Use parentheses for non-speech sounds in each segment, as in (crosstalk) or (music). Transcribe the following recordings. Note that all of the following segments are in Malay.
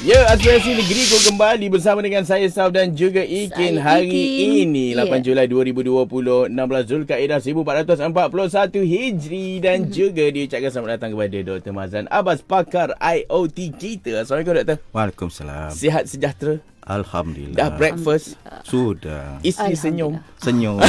Ya, Aspirasi Negeri ko kembali bersama dengan saya Saud dan juga Ikin Saya hari Ikin. ini 8 Ya. Julai 2020 16 Zulkaidah 1441 Hijri dan Mhm. juga diucapkan selamat datang kepada Dr. Mazan Abbas pakar IoT kita. Assalamualaikum doktor. Waalaikumsalam. Sihat sejahtera? Alhamdulillah. Dah breakfast? Sudah. Isteri senyum? Senyum.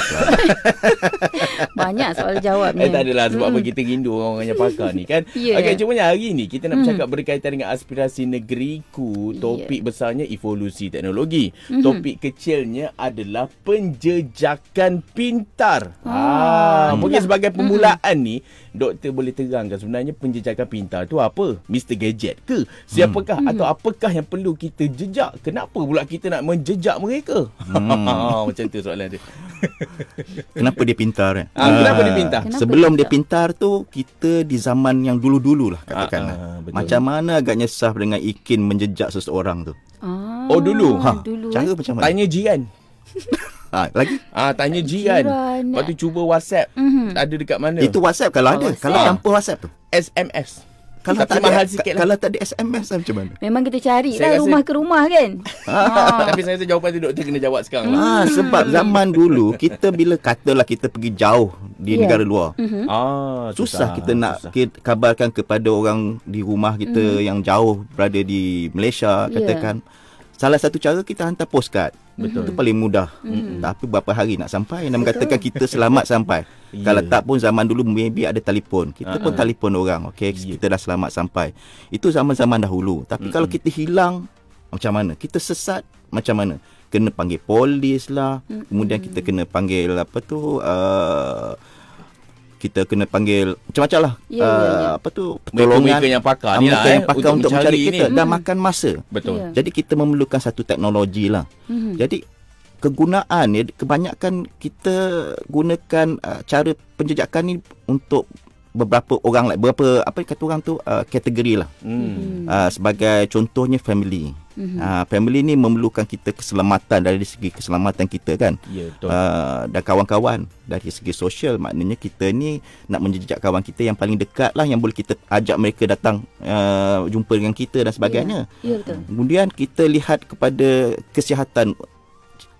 (laughs) Banyak soal jawabnya. Eh tak adalah sebab apa kita rindu orang yang pakar ni kan. (laughs) Ya. Okey cumanya hari ni kita nak bercakap berkaitan dengan aspirasi negeriku. Topik besarnya evolusi teknologi. Topik kecilnya adalah penjejakan pintar. Ah, mungkin sebagai permulaan ni doktor boleh terangkan sebenarnya penjejakan pintar tu apa? Mr Gadget ke? Siapakah atau apakah yang perlu kita jejak? Kenapa pula kita nak menjejak mereka? (laughs) Macam tu soalan dia. (laughs) Kenapa dia pintar kan? Ah, kenapa dia pintar? Kenapa Sebelum dia dia pintar tu kita di zaman yang dulu-dulu lah katakanlah. Ah, ah, betul. Macam mana agaknya sah dengan Ikin menjejak seseorang tu? Ah, Oh, dulu? Ha, dulu. cara eh. macam mana? Tanya jiran. Ha, (laughs) lagi? Ah tanya jiran. Jiran. Lepas tu cuba WhatsApp. Mhm. Ada dekat mana? Itu WhatsApp kalau Oh, ada. WhatsApp. Kalau Ah. campur WhatsApp tu. SMS. Kalau Tapi tak ada, mahal sikit lah. Kalau tak ada SMS lah macam mana? Memang kita cari Saya lah rasa- rumah ke rumah kan. ah. (laughs) Tapi saya rasa jawapan tu doktor kena jawab sekarang lah. Ah, sebab zaman dulu kita bila katalah kita pergi jauh di Ya. negara luar. Mhm. Ah, Susah kita nak kita kabarkan kepada orang di rumah kita Mhm. yang jauh berada di Malaysia Ya. katakan. Salah satu cara kita hantar postcard. Betul. Itu paling mudah. Mhm. Tapi berapa hari nak sampai dan mengatakan kita selamat sampai. Ya. Kalau tak pun zaman dulu maybe ada telefon. Kita pun Ha-ha. telefon orang. Okey, Ya. kita dah selamat sampai. Itu zaman-zaman dahulu. Tapi kalau kita hilang macam mana? Kita sesat macam mana? Kena panggil polis lah. Kemudian kita kena panggil apa tu uh, kita kena panggil macam-macam lah Ya, ya, ya. apa tu Mereka-mereka yang pakar ni lah, mereka eh, yang pakar untuk untuk, mencari mencari kita ni. dan makan masa Betul. Ya. jadi kita memerlukan satu teknologi lah Mhm. jadi kegunaan ya kebanyakan kita gunakan uh, cara penjejakan ni untuk beberapa orang lah beberapa apa kata orang tu uh, kategori lah Hmm. uh, sebagai contohnya family Mhm. uh, family ni memerlukan kita keselamatan dari segi keselamatan kita kan Ya, betul. uh, dan kawan-kawan dari segi sosial maknanya kita ni nak menjejak kawan kita yang paling dekat lah yang boleh kita ajak mereka datang uh, jumpa dengan kita dan sebagainya Ya betul. kemudian kita lihat kepada kesihatan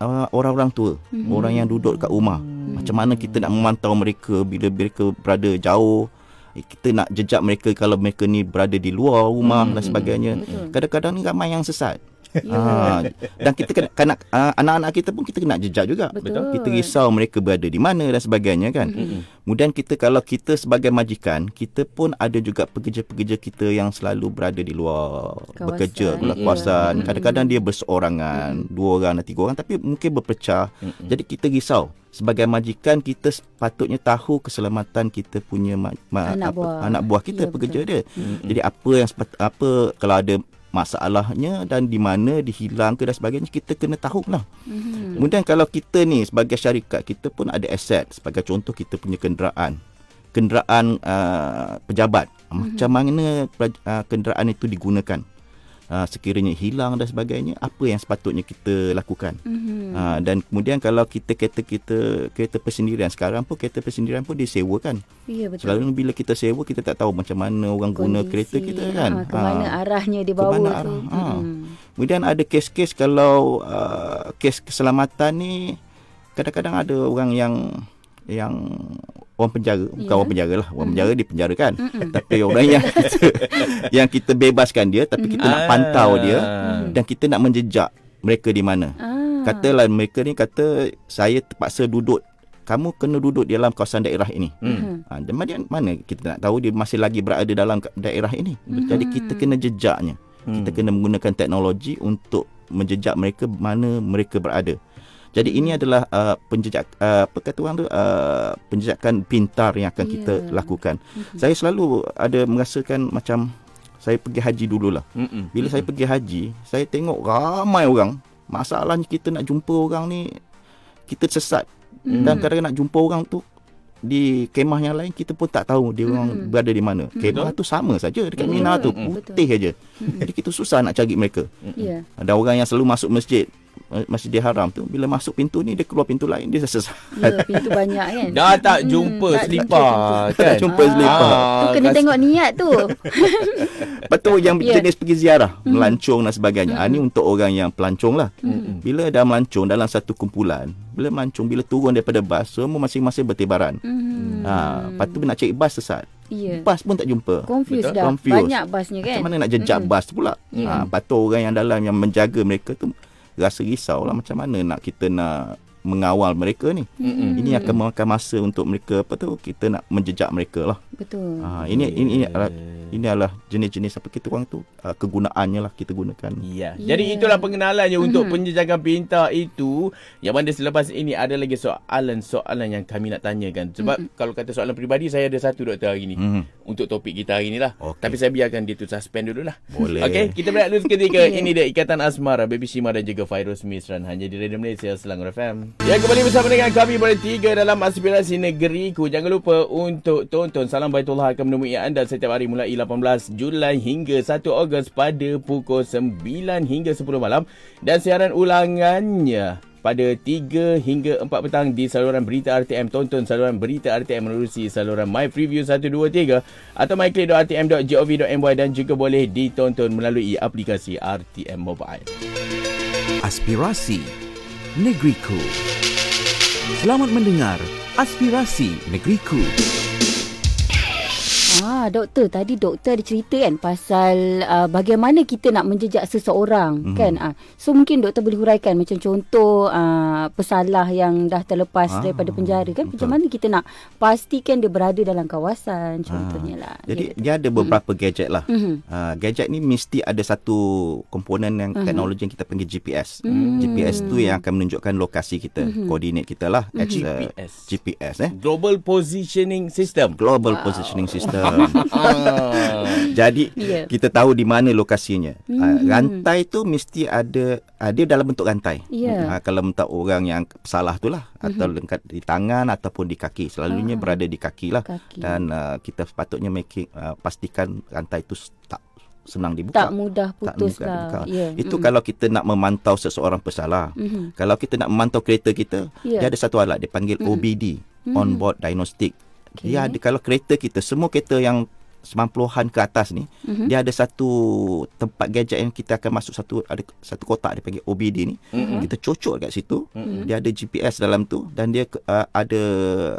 uh, orang-orang tua. Mhm. orang yang duduk kat rumah. Macam mana kita nak memantau mereka bila mereka berada jauh. Eh, kita nak jejak mereka kalau mereka ni berada di luar rumah dan sebagainya. Betul. kadang-kadang ni ramai yang sesat Ah, dan kita kena, kena ah, anak-anak kita pun kita kena jejak juga. Betul. Kita risau mereka berada di mana dan sebagainya kan. Kemudian kita kalau kita sebagai majikan, kita pun ada juga pekerja-pekerja kita yang selalu berada di luar Kawasan. bekerja, luar kawasan. Kadang-kadang dia berseorangan, dua orang dan tiga orang tapi mungkin berpecah. Jadi kita risau. Sebagai majikan kita sepatutnya tahu keselamatan kita punya ma- ma- Anak apa- buah. anak buah kita Ya, pekerja betul. dia. Jadi apa yang sepat, apa kalau ada masalahnya dan di mana dihilang ke dan sebagainya kita kena tahu lah. Mhm. Kemudian kalau kita ni sebagai syarikat kita pun ada aset sebagai contoh kita punya kenderaan. Kenderaan uh, pejabat. Macam mana uh, kenderaan itu digunakan. Uh, sekiranya hilang dan sebagainya apa yang sepatutnya kita lakukan. Mhm. Ha, dan kemudian kalau kita kereta kita kereta persendirian sekarang pun kereta persendirian pun disewakan. Ya betul. Selalu bila kita sewa kita tak tahu macam mana orang guna Kondisi, kereta kita kan. ah, ke mana Ha. arahnya dia Ke bawa mana tu. arah, ha. Mhm. Kemudian ada kes-kes kalau uh, kes keselamatan ni kadang-kadang ada orang yang yang orang penjara, bukan Ya. orang penjara lah, orang penjara dipenjarakan. (laughs) Tapi orang yang (laughs) kita yang kita bebaskan dia tapi kita nak pantau dia Ah. dan kita nak menjejak mereka di mana. Ah. Katalah mereka ni kata saya terpaksa duduk kamu kena duduk di dalam kawasan daerah ini. Hmm. Ha, kemudian mana kita nak tahu dia masih lagi berada dalam daerah ini. Jadi kita kena jejaknya. Kita kena menggunakan teknologi untuk menjejak mereka mana mereka berada. Jadi ini adalah uh, penjejak uh, apa kata orang tu uh, penjejakan pintar yang akan kita Ya. lakukan. Saya selalu ada merasakan macam saya pergi haji dululah. Mm-mm. Bila saya pergi haji, saya tengok ramai orang. Masalahnya kita nak jumpa orang ni kita sesat. Dan kadang-kadang nak jumpa orang tu di kemah yang lain kita pun tak tahu dia orang berada di mana. Kemah tu sama saja dekat Mina tu, putih aja. Jadi kita susah nak cari mereka. Ya. Ada orang yang selalu masuk masjid Masjidil Haram tu bila masuk pintu ni dia keluar pintu lain dia sesat. Ya, pintu banyak kan. Dah tak jumpa tak selipar Tak kan? jumpa selipar. Tu kena ras- tengok niat tu. (laughs) Betul yang Ya. jenis pergi ziarah, melancong dan sebagainya. Ah ni untuk orang yang pelancong lah. Bila dah melancong dalam satu kumpulan, bila melancong bila turun daripada bas, semua masing-masing bertibaran. Hmm. Ha, lepas tu nak cari bas sesat. Ya. Bas pun tak jumpa. Confused Betul. dah. Confused. Banyak basnya kan. Macam mana nak jejak bas tu pula? Ya. Ha, lepas tu orang yang dalam yang menjaga mereka tu rasa risau lah macam mana nak kita nak mengawal mereka ni. Mm-mm. Ini akan memakan masa untuk mereka apa tu kita nak menjejak mereka lah. Betul. Ha, ini ini ini adalah ini adalah jenis-jenis apa kita orang tu uh, kegunaannya lah kita gunakan. Ya. Ya. Jadi itulah pengenalannya untuk penjejakan pintar itu. Yang mana selepas ini ada lagi soalan-soalan yang kami nak tanyakan. Sebab kalau kata soalan peribadi saya ada satu doktor hari ni. Hmm. Untuk topik kita hari ni lah. Okey. Tapi saya biarkan dia tu suspend dulu lah. Boleh. Okey, kita berehat dulu seketika. ini dia Ikatan Asmara, Baby Shima dan juga Fairuz Misran. Hanya di Radio Malaysia, Selangor FM. Ya, kembali bersama dengan kami pada tiga dalam Aspirasi Negeriku. Jangan lupa untuk tonton Salam Baitullah akan menemui anda setiap hari mulai 18 Julai hingga 1 Ogos pada pukul 9 hingga 10 malam. Dan siaran ulangannya pada 3 hingga 4 petang di saluran berita RTM. Tonton saluran berita RTM menerusi saluran My Preview 123 atau myclick.rtm.gov.my dan juga boleh ditonton melalui aplikasi RTM Mobile. Aspirasi Negeriku. Selamat mendengar Aspirasi Negeriku Ah, doktor tadi doktor ada cerita kan pasal uh, bagaimana kita nak menjejak seseorang Mhm. mm-hmm. kan. Ah, so mungkin doktor boleh huraikan macam contoh uh, pesalah yang dah terlepas Ah, daripada penjara kan. betul. Macam mana kita nak pastikan dia berada dalam kawasan contohnya lah. Ah, Jadi Ya, dia ada beberapa gadget lah. Mhm. Uh, gadget ni mesti ada satu komponen yang Mhm. teknologi yang kita panggil GPS. Mhm. GPS tu yang akan menunjukkan lokasi kita, koordinat kita lah. Mhm. It's, uh, GPS. GPS eh. Global Positioning System. Global Positioning System. Ah. Jadi Ya. kita tahu di mana lokasinya. Hmm. Uh, rantai tu mesti ada uh, dia dalam bentuk rantai. Ya. Uh, kalau untuk orang yang salah tu lah atau lengkap di tangan ataupun di kaki. Selalunya Ah. berada di kaki lah. Kaki. Dan uh, kita sepatutnya making uh, pastikan rantai tu tak senang dibuka. tak mudah Tak putus dibuka. lah. Ya. Itu Mm. kalau kita nak memantau seseorang pesalah. Mhm. Kalau kita nak memantau kereta kita, Ya. dia ada satu alat dia panggil OBD, on board diagnostic. Okey. Dia ada kalau kereta kita, semua kereta yang 90-an ke atas ni, Mhm. dia ada satu tempat gadget yang kita akan masuk satu ada satu kotak dia panggil OBD ni. Mm-mm. Kita cocok kat situ. Mm-mm. Dia ada GPS dalam tu dan dia uh, ada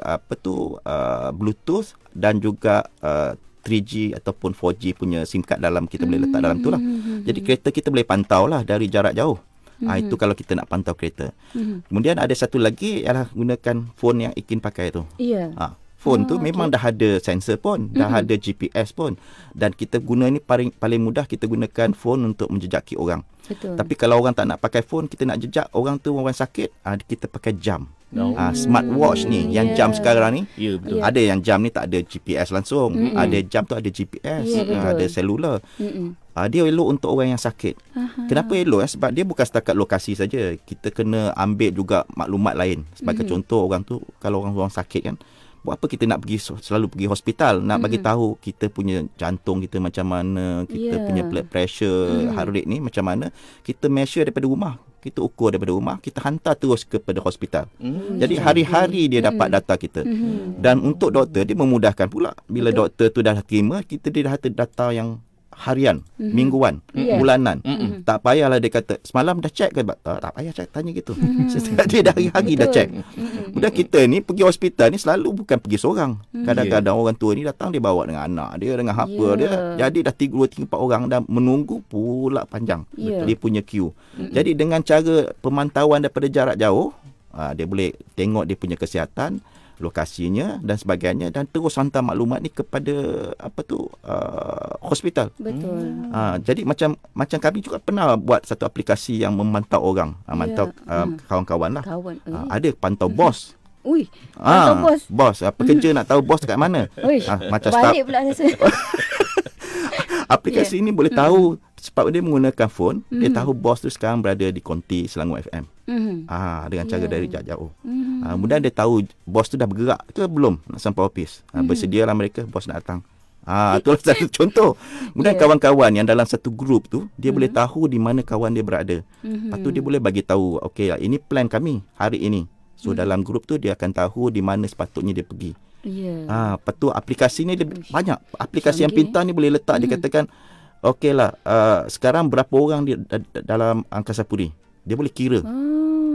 apa tu uh, Bluetooth dan juga uh, 3G ataupun 4G punya SIM card dalam kita boleh letak dalam tu lah. Jadi kereta kita boleh pantau lah dari jarak jauh. Ha, itu kalau kita nak pantau kereta. Mhm. Kemudian ada satu lagi ialah gunakan phone yang Ikin pakai tu. Ya. Ha, phone tu memang dah ada sensor pun, dah ada GPS pun dan kita guna ni paling paling mudah kita gunakan phone untuk menjejaki orang. Betul. Tapi kalau orang tak nak pakai phone, kita nak jejak orang tu orang sakit, ha, kita pakai jam. No. Ha, smartwatch ni yang Ya. jam sekarang ni Ya, betul. Ya. ada yang jam ni tak ada GPS langsung, Mm-mm. ada jam tu ada GPS, Ya, betul. ha, ada selular. Mm-mm. Ah dia elok untuk orang yang sakit. Aha. Kenapa elok? Eh? Sebab dia bukan setakat lokasi saja. Kita kena ambil juga maklumat lain. Sebagai mm-hmm. contoh orang tu kalau orang orang sakit kan, buat apa kita nak pergi selalu pergi hospital nak bagi tahu kita punya jantung kita macam mana, kita Yeah. punya blood pressure, Mhm. heart rate ni macam mana, kita measure daripada rumah. Kita ukur daripada rumah, kita hantar terus kepada hospital. Mm. Jadi hari-hari dia dapat data kita. Mhm. Dan untuk doktor dia memudahkan pula. Bila Betul. doktor tu dah terima, kita dia dah ada data yang harian, Mhm. mingguan, Ya. bulanan. Mm-mm. Tak payahlah dia kata semalam dah check ke tak, tak payah check tanya gitu. (laughs) Setiap dia dah hari-hari dah Mhm. Check. Kemudian kita ni pergi hospital ni selalu bukan pergi seorang. Mhm. Kadang-kadang orang tua ni datang dia bawa dengan anak dia dengan apa Ya. dia. Jadi dah 3 2 3 4 orang dan menunggu pula panjang. Ya. Dia punya queue. Jadi dengan cara pemantauan daripada jarak jauh, ah, dia boleh tengok dia punya kesihatan, lokasinya dan sebagainya dan terus hantar maklumat ni kepada apa tu uh, hospital. Betul. Ha, jadi macam macam kami juga pernah buat satu aplikasi yang memantau orang, ha, mantau Ya. uh, kawan-kawan lah. Kawan. Eh. ada pantau bos. Ui. Ah, Pantau bos. Bos, ha, pekerja nak tahu bos dekat mana. Ui. Ah, macam staff Balik pula rasa. (laughs) aplikasi ini boleh tahu sebab dia menggunakan phone, dia Mhm. tahu bos tu sekarang berada di konti Selangor FM. Mhm. Ah, dengan cara Ya. dari jarak jauh. Mhm. Ha, kemudian dia tahu bos tu dah bergerak ke belum nak sampai office. Ha, Mhm. bersedialah mereka bos nak datang. Ah, itulah (laughs) satu contoh. Kemudian Ya. kawan-kawan yang dalam satu grup tu, dia Mhm. boleh tahu di mana kawan dia berada. Mhm. Lepas tu dia boleh bagi tahu, okey, ini plan kami hari ini. So Mhm. dalam grup tu dia akan tahu di mana sepatutnya dia pergi. Ya. Ah, lepas tu aplikasi ni dia banyak. Aplikasi yang Canggih, pintar ni boleh letak dia okeylah uh, sekarang berapa orang di da, da- dalam angkasa puri. Dia boleh kira.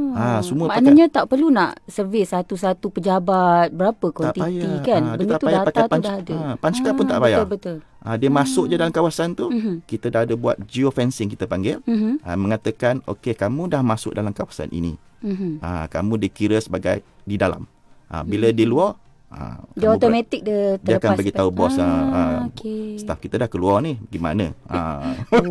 Ah, semua Maknanya tak perlu nak survey satu-satu pejabat berapa kuantiti kan. Dia Benda tak tu data pakai tu dah ada. ah, punch card pun tak payah. Betul betul. Ah, dia masuk je dalam kawasan tu, Mhm. kita dah ada buat geofencing kita panggil. Mhm. Ah, mengatakan okey kamu dah masuk dalam kawasan ini. Mhm. Ah, kamu dikira sebagai di dalam. Ah, bila di luar ah, Hmm. Dia automatik dia Dia akan terlepas. bagi tahu bos, ah, ah, okey. staff kita dah keluar ni gimana. Ah, (laughs) Oh,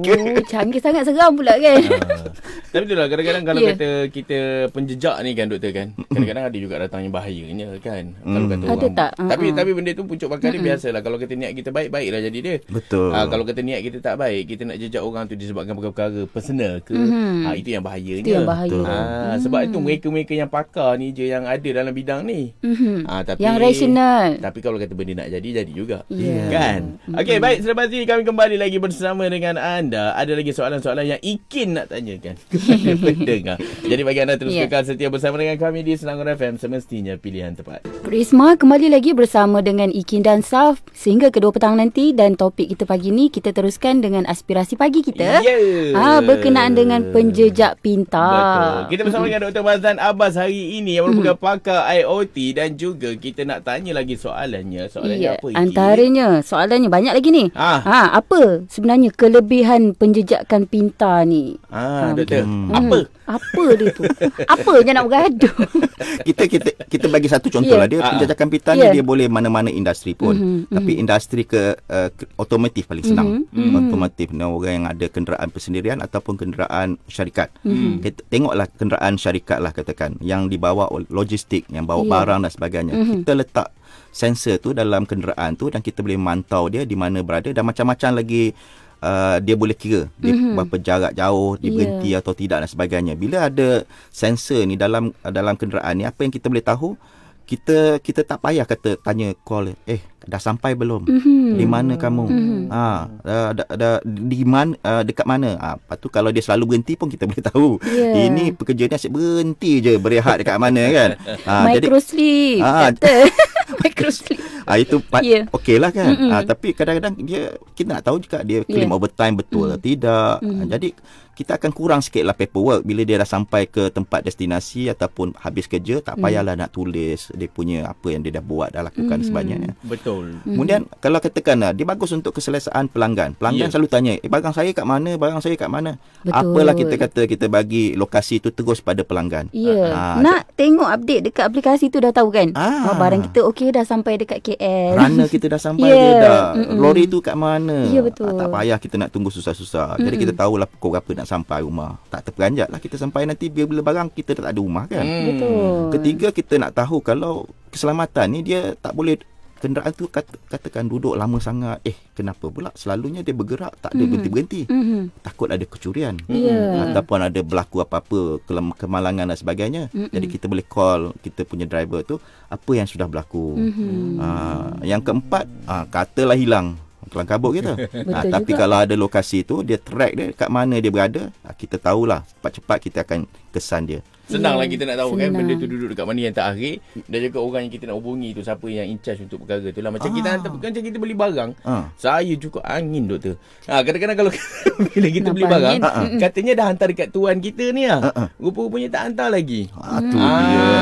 canggih sangat seram pula kan. Ah. (laughs) Tapi itulah kadang-kadang kalau Ya. kata kita penjejak ni kan doktor kan. Kadang-kadang ada juga datangnya bahayanya kan. Kalau Hmm. kata Ada orang. tak? Tapi Uh-uh. tapi benda tu puncuk bakal dia biasalah. Kalau kata niat kita baik baiklah jadi dia. betul. Ah, kalau kata niat kita tak baik, kita nak jejak orang tu disebabkan perkara-perkara personal ke, Mhm. ah, itu yang bahayanya. Itu yang bahaya. Betul. Ah, sebab itu mereka-mereka yang pakar ni je yang ada dalam bidang ni. Mhm. Ah, tapi Yang rasional. Tapi kalau kata benda nak jadi jadi juga. Ya. Kan? Okey, baik selepas ini kami kembali lagi bersama dengan anda. Ada lagi soalan-soalan yang Ikin nak tanyakan (laughs) kepada pendengar. Jadi bagi anda terus Ya. kekal setia bersama dengan kami di Selangor FM semestinya pilihan tepat. Prisma kembali lagi bersama dengan Ikin dan Saf sehingga kedua petang nanti dan topik kita pagi ni kita teruskan dengan aspirasi pagi kita. Ya. Ah berkenaan dengan penjejak pintar. Betul. Kita bersama dengan Dr. Mazlan Abbas hari ini yang merupakan pakar IoT dan juga kita nak tanya lagi soalannya. Soalannya Ya, apa? Iki? antaranya soalannya banyak lagi ni. Ah. Ha, apa sebenarnya kelebihan penjejakan pintar ni? Ah, Ah, doktor. Hmm. Apa? Apa dia tu? apa je nak bergaduh? (laughs) kita kita kita bagi satu contoh Ya. lah dia Ah, ah. penjajakan pintar Ya. ni dia boleh mana-mana industri pun Mhm, tapi industri ke uh, otomotif paling senang Mhm, mhm. otomotif ni orang yang ada kenderaan persendirian ataupun kenderaan syarikat Mhm. kita tengoklah kenderaan syarikat lah katakan yang dibawa logistik yang bawa Ya. barang dan sebagainya Mhm. kita letak sensor tu dalam kenderaan tu dan kita boleh mantau dia di mana berada dan macam-macam lagi Uh, dia boleh kira dia Mhm. berapa jarak jauh dia Ya. berhenti atau tidak dan sebagainya bila ada sensor ni dalam dalam kenderaan ni apa yang kita boleh tahu kita kita tak payah kata tanya call eh dah sampai belum Mhm. di mana kamu Mhm. ha dah, dah, dah, di mana uh, dekat mana ha lepas tu kalau dia selalu berhenti pun kita (laughs) boleh tahu Ya. ini pekerja ni asyik berhenti je berehat dekat mana kan (laughs) ha Micro sleep Ah. kata. (laughs) (laughs) Micro sleep. Ah itu part yeah. okey lah kan. Mm-mm. Ah tapi kadang-kadang dia kita nak tahu juga dia claim Ya. overtime betul mm. atau tidak. Mm. Ah, jadi kita akan kurang sikit lah paperwork bila dia dah sampai ke tempat destinasi ataupun habis kerja tak payahlah nak tulis dia punya apa yang dia dah buat dah lakukan Mm. sebagainya. Betul. Kemudian kalau katakan lah, dia bagus untuk keselesaan pelanggan. Pelanggan Ya. selalu tanya, "Eh barang saya kat mana? Barang saya kat mana?" Betul. Apalah kita kata kita bagi lokasi tu terus pada pelanggan. Ya, Ah, nak tengok update dekat aplikasi tu dah tahu kan? Ah. Oh, barang kita okey dah sampai dekat KL. Runner kita dah sampai (laughs) yeah. je dah. mm-mm. Lori tu kat mana? Ya, betul. Ah, tak payah kita nak tunggu susah-susah. Jadi Mm-mm. kita tahulah pukul berapa nak sampai rumah. Tak terperanjat lah kita sampai nanti bila barang kita dah tak ada rumah kan. Hmm. Betul. Ketiga kita nak tahu kalau keselamatan ni dia tak boleh kenderaan tu kata, katakan duduk lama sangat. Eh kenapa pula selalunya dia bergerak tak ada Mhm. berhenti-berhenti. Mhm. Takut ada kecurian. Ya. Ataupun ada berlaku apa-apa kemalangan dan sebagainya. Mm-mm. Jadi kita boleh call kita punya driver tu apa yang sudah berlaku. Mhm. Ah, yang keempat, ah, katalah hilang kelang kabut kita. (laughs) Betul tapi juga. kalau ada lokasi tu, dia track dia kat mana dia berada, ah, kita tahulah cepat-cepat kita akan kesan dia. Senang lah Ya, kita nak tahu kan senang. benda tu duduk dekat mana yang terakhir dan juga orang yang kita nak hubungi tu siapa yang in charge untuk perkara tu lah. Macam kita Ah. hantar macam kita beli barang. Ah. Saya cukup angin doktor. Ha, kadang-kadang kalau (laughs) bila kita Nampak beli barang, angin? Katanya dah hantar dekat tuan kita ni lah. Ah, ah. Rupa-rupanya tak hantar lagi. Ah, tu dia.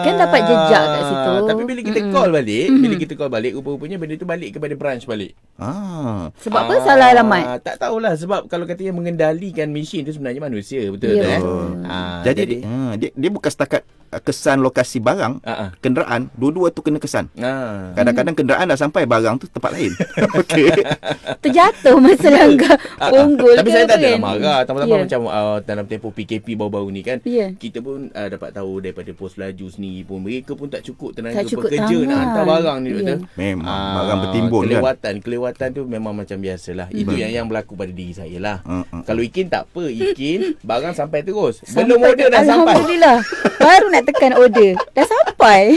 Kan dapat jejak kat situ. Tapi bila kita Mm-mm. call balik, Mm-mm. bila kita call balik, rupa-rupanya benda tu balik kepada branch balik. Ah. Sebab apa salah alamat? Ah, Tak tahulah sebab kalau katanya mengendalikan mesin tu sebenarnya manusia, betul Ya, tak eh? betul. Ah, jadi dia, ah, dia dia bukan setakat ah, kesan lokasi barang, ah. kenderaan, dua-dua tu kena kesan. Ah. Kadang-kadang kenderaan dah sampai barang tu tempat lain. (laughs) Okey. (laughs) Terjatuh masa langgar punggul Tapi ke saya tak ada kan? nak marah. Tambah-tambah Ya. macam uh, dalam tempoh PKP baru-baru ni kan. Ya. Kita pun uh, dapat tahu daripada pos laju sendiri pun mereka pun tak cukup tenaga Tak cukup pekerja tangan. nak hantar barang ni doktor. Memang Ah, barang bertimbun kan. kelewatan, kelewatan tu memang macam biasalah. Itu yang yang berlaku pada diri saya lah. Ah, ah. Kalau Ikin tak apa, Ikin barang sampai terus. Sampai Belum order dah sampai. Alhamdulillah. Baru nak tekan order. Dah sampai.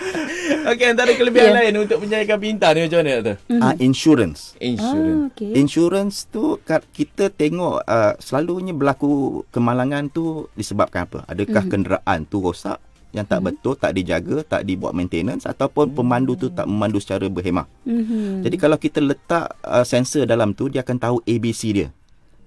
(laughs) Okey, antara kelebihan Ya. lain untuk penjajakan pintar ni macam mana doktor? Ah, insurance. Insurance. ah, okey. Insurance tu kita tengok uh, selalunya berlaku kemalangan tu disebabkan apa? Adakah mm-hmm. kenderaan tu rosak yang tak mm-hmm. betul, tak dijaga, tak dibuat maintenance ataupun pemandu tu tak memandu secara berhemah. Mhm. Jadi kalau kita letak uh, sensor dalam tu dia akan tahu ABC dia.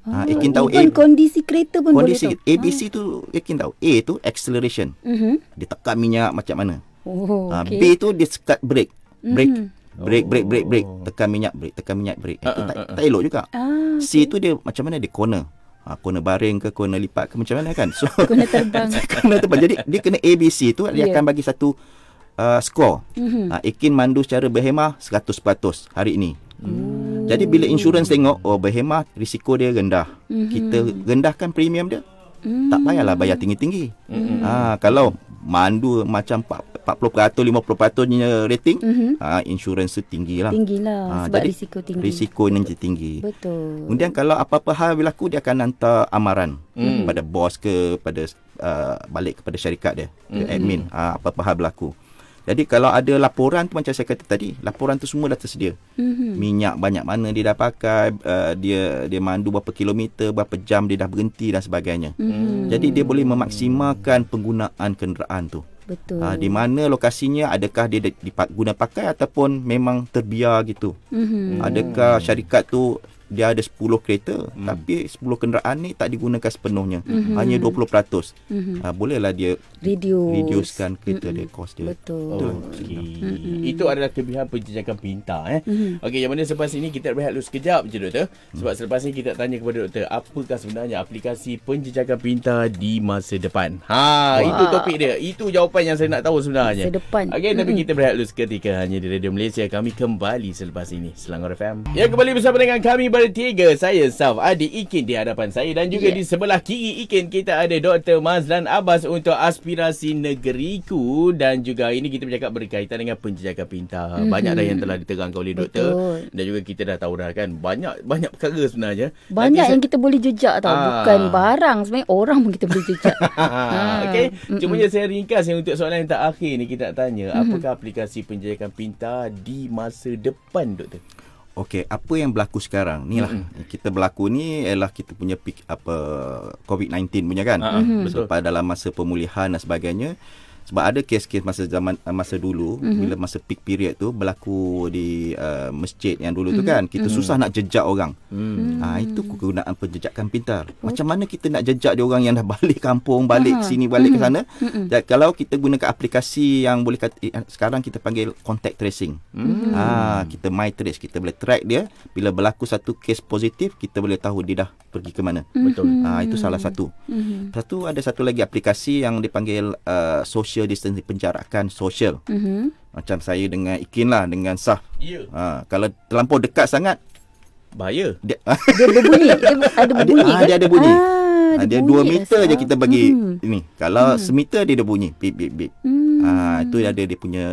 Ha, Oh, Ikin tahu even A, kondisi kereta pun kondisi boleh tahu. ABC tu Ikin tahu. A tu acceleration. Mhm. Dia tekan minyak macam mana. Oh, Ha, okey. B tu dia sekat brake. Brake. Mhm. Brake, brake, brake, brake. Oh. Tekan minyak, brake. Tekan minyak, brake. Itu Ah, tak, ah, ah. tak elok juga. Ah, C tu dia macam mana dia corner. Ha, corner baring ke corner lipat ke macam mana kan. So (laughs) kena terbang. (laughs) corner terbang. Jadi dia kena ABC tu dia Ya. akan bagi satu uh, skor. Mhm. Ha, Ikin mandu secara berhemah 100% hari ini. Hmm. Jadi bila insurans tengok oh berhemah risiko dia rendah. Mhm. Kita rendahkan premium dia. Hmm. Tak payahlah bayar tinggi-tinggi. Ha, kalau mandu macam 40% 50% punya rating, Mhm. ha, insurans tu tinggi lah. Tinggilah Ah, sebab jadi risiko tinggi. Risiko ni tinggi. Betul. Kemudian kalau apa-apa hal berlaku dia akan hantar amaran Hmm. pada bos ke pada uh, balik kepada syarikat dia, ke admin uh, apa-apa hal berlaku. Jadi kalau ada laporan tu macam saya kata tadi, laporan tu semua dah tersedia. Mhm. Minyak banyak mana dia dah pakai, uh, dia dia mandu berapa kilometer, berapa jam dia dah berhenti dan sebagainya. Mhm. Jadi dia boleh memaksimalkan penggunaan kenderaan tu. Betul. Ha, di mana lokasinya adakah dia dipak, guna pakai ataupun memang terbiar gitu. Mhm. Adakah syarikat tu dia ada 10 kereta hmm. tapi 10 kenderaan ni tak digunakan sepenuhnya. Mhm. Hanya 20%. Mhm. Ha, bolehlah dia Reduce. reducekan kereta dia cost dia. Betul. Oh, okay. Itu adalah kelebihan penjajakan pintar eh. Mhm. Okey, yang mana selepas ini kita berehat dulu sekejap je doktor. Sebab selepas ini kita tanya kepada doktor apakah sebenarnya aplikasi penjajakan pintar di masa depan. Ha, itu topik dia. Itu jawapan yang saya nak tahu sebenarnya. Masa depan. Okey, tapi kita berehat dulu seketika hanya di Radio Malaysia. Kami kembali selepas ini. Selangor FM. Ya, kembali bersama dengan kami bertiga. Saya Saf Adi Ikin di hadapan saya dan juga Ya. di sebelah kiri Ikin kita ada Dr. Mazlan Abbas untuk aspirasi negeriku dan juga ini kita bercakap berkaitan dengan penjajakan pintar. Mm-hmm. Banyak dah yang telah diterangkan oleh doktor Betul. dan juga kita dah tahu dah kan banyak banyak perkara sebenarnya. Banyak Nanti yang kita boleh jejak tau. Ah. Bukan barang. Sebenarnya orang pun kita boleh jejak. Ha, (laughs) Okey, cuma je saya ringkas yang untuk soalan yang terakhir ni kita nak tanya, Mm-hmm. apakah aplikasi penjajakan pintar di masa depan doktor? Okey, apa yang berlaku sekarang? Ni lah. Mm-hmm. Kita berlaku ni ialah kita punya peak apa COVID-19 punya kan. Ha, Mhm. betul. So, pada dalam masa pemulihan dan sebagainya sebab ada kes-kes masa zaman uh, masa dulu mm-hmm. bila masa peak period tu berlaku di uh, masjid yang dulu mm-hmm. tu kan kita mm-hmm. susah nak jejak orang. Hmm. Ha itu kegunaan penjejakan pintar. Macam mana kita nak jejak dia orang yang dah (laughs) balik kampung, balik ke sini, balik ke sana? Dan kalau kita gunakan aplikasi yang boleh kata, eh, sekarang kita panggil contact tracing. Hmm. Ha kita my trace, kita boleh track dia bila berlaku satu kes positif, kita boleh tahu dia dah pergi ke mana. Betul. Ha itu salah satu. Mhm. Satu ada satu lagi aplikasi yang dipanggil uh, social distancing penjarakan social. Mhm. Macam saya dengan Ikin lah dengan Sah. Ya. Ha kalau terlampau dekat sangat Bahaya. dia (laughs) Dia berbunyi. Dia ada Ah, bunyi dia, ah, kan? dia ada bunyi. Ah, Ah, dia dia bunyi 2 dah, meter je kita bagi Hmm. ini. Kalau semeter dia dah bunyi bip bip bip. Hmm. Ah itu ada dia punya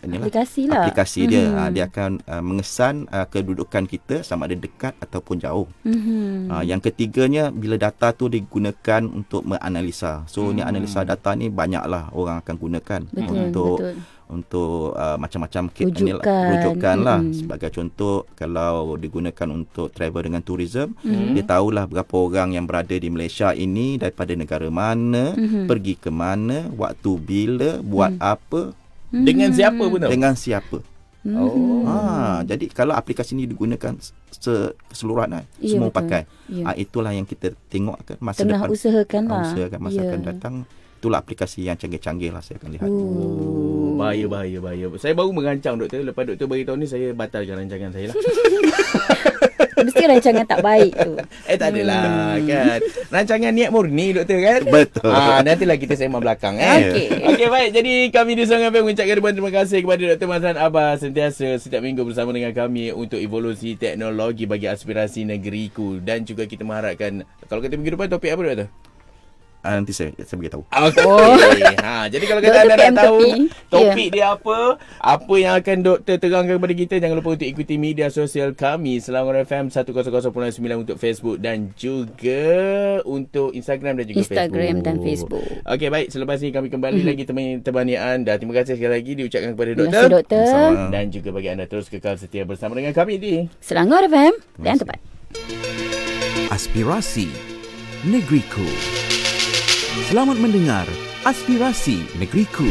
inilah Aplikasi lah. aplikasi dia. Ah, dia akan uh, mengesan uh, kedudukan kita sama ada dekat ataupun jauh. Mhm. Ah, yang ketiganya bila data tu digunakan untuk menganalisa. So ni analisa data ni banyaklah orang akan gunakan Betul, untuk betul. Untuk uh, macam-macam ke- Rujukan. inilah, rujukan lah Mm-mm. sebagai contoh kalau digunakan untuk travel dengan tourism Mm-hmm. dia tahulah berapa orang yang berada di Malaysia ini daripada negara mana Mhm. pergi ke mana waktu bila buat Mm. apa Dengan siapa pun tahu? dengan siapa Oh. ha jadi kalau aplikasi ini digunakan se- keseluruhan lah, Ya, semua betul. pakai Ya. ha, itulah yang kita tengok akan masa Tengah depan usahakan Ah, lah. usahakan masa Ya. akan datang itulah aplikasi yang canggih-canggih lah saya akan lihat Oh, bahaya, bahaya, bahaya. Saya baru merancang doktor. Lepas doktor beritahu ni, saya batalkan rancangan saya lah. (laughs) Mesti rancangan tak baik tu. eh, tak adalah kan. Rancangan niat murni doktor kan? Betul. Ah, nantilah kita sembang belakang eh. Okey. Okey, baik. Jadi kami di Songai Pem mengucapkan ribuan terima kasih kepada Dr. Mazlan Abbas sentiasa setiap minggu bersama dengan kami untuk evolusi teknologi bagi aspirasi negeriku dan juga kita mengharapkan kalau kita minggu depan topik apa doktor? Ah, nanti saya saya bagi tahu. Okey. Oh. (laughs) ha, jadi kalau kata anda nak tahu tepi. topik dia apa, apa yang akan doktor terangkan kepada kita, jangan lupa untuk ikuti media sosial kami Selangor FM 100.9 untuk Facebook dan juga untuk Instagram dan juga Instagram Facebook. dan Facebook. Okey, baik. Selepas ini kami kembali lagi temani temani anda. Terima kasih sekali lagi diucapkan kepada Terima doktor. kasih doktor. Sama. Dan juga bagi anda terus kekal setia bersama dengan kami di Selangor FM dan tepat. Aspirasi Negeriku. Selamat mendengar Aspirasi Negeriku.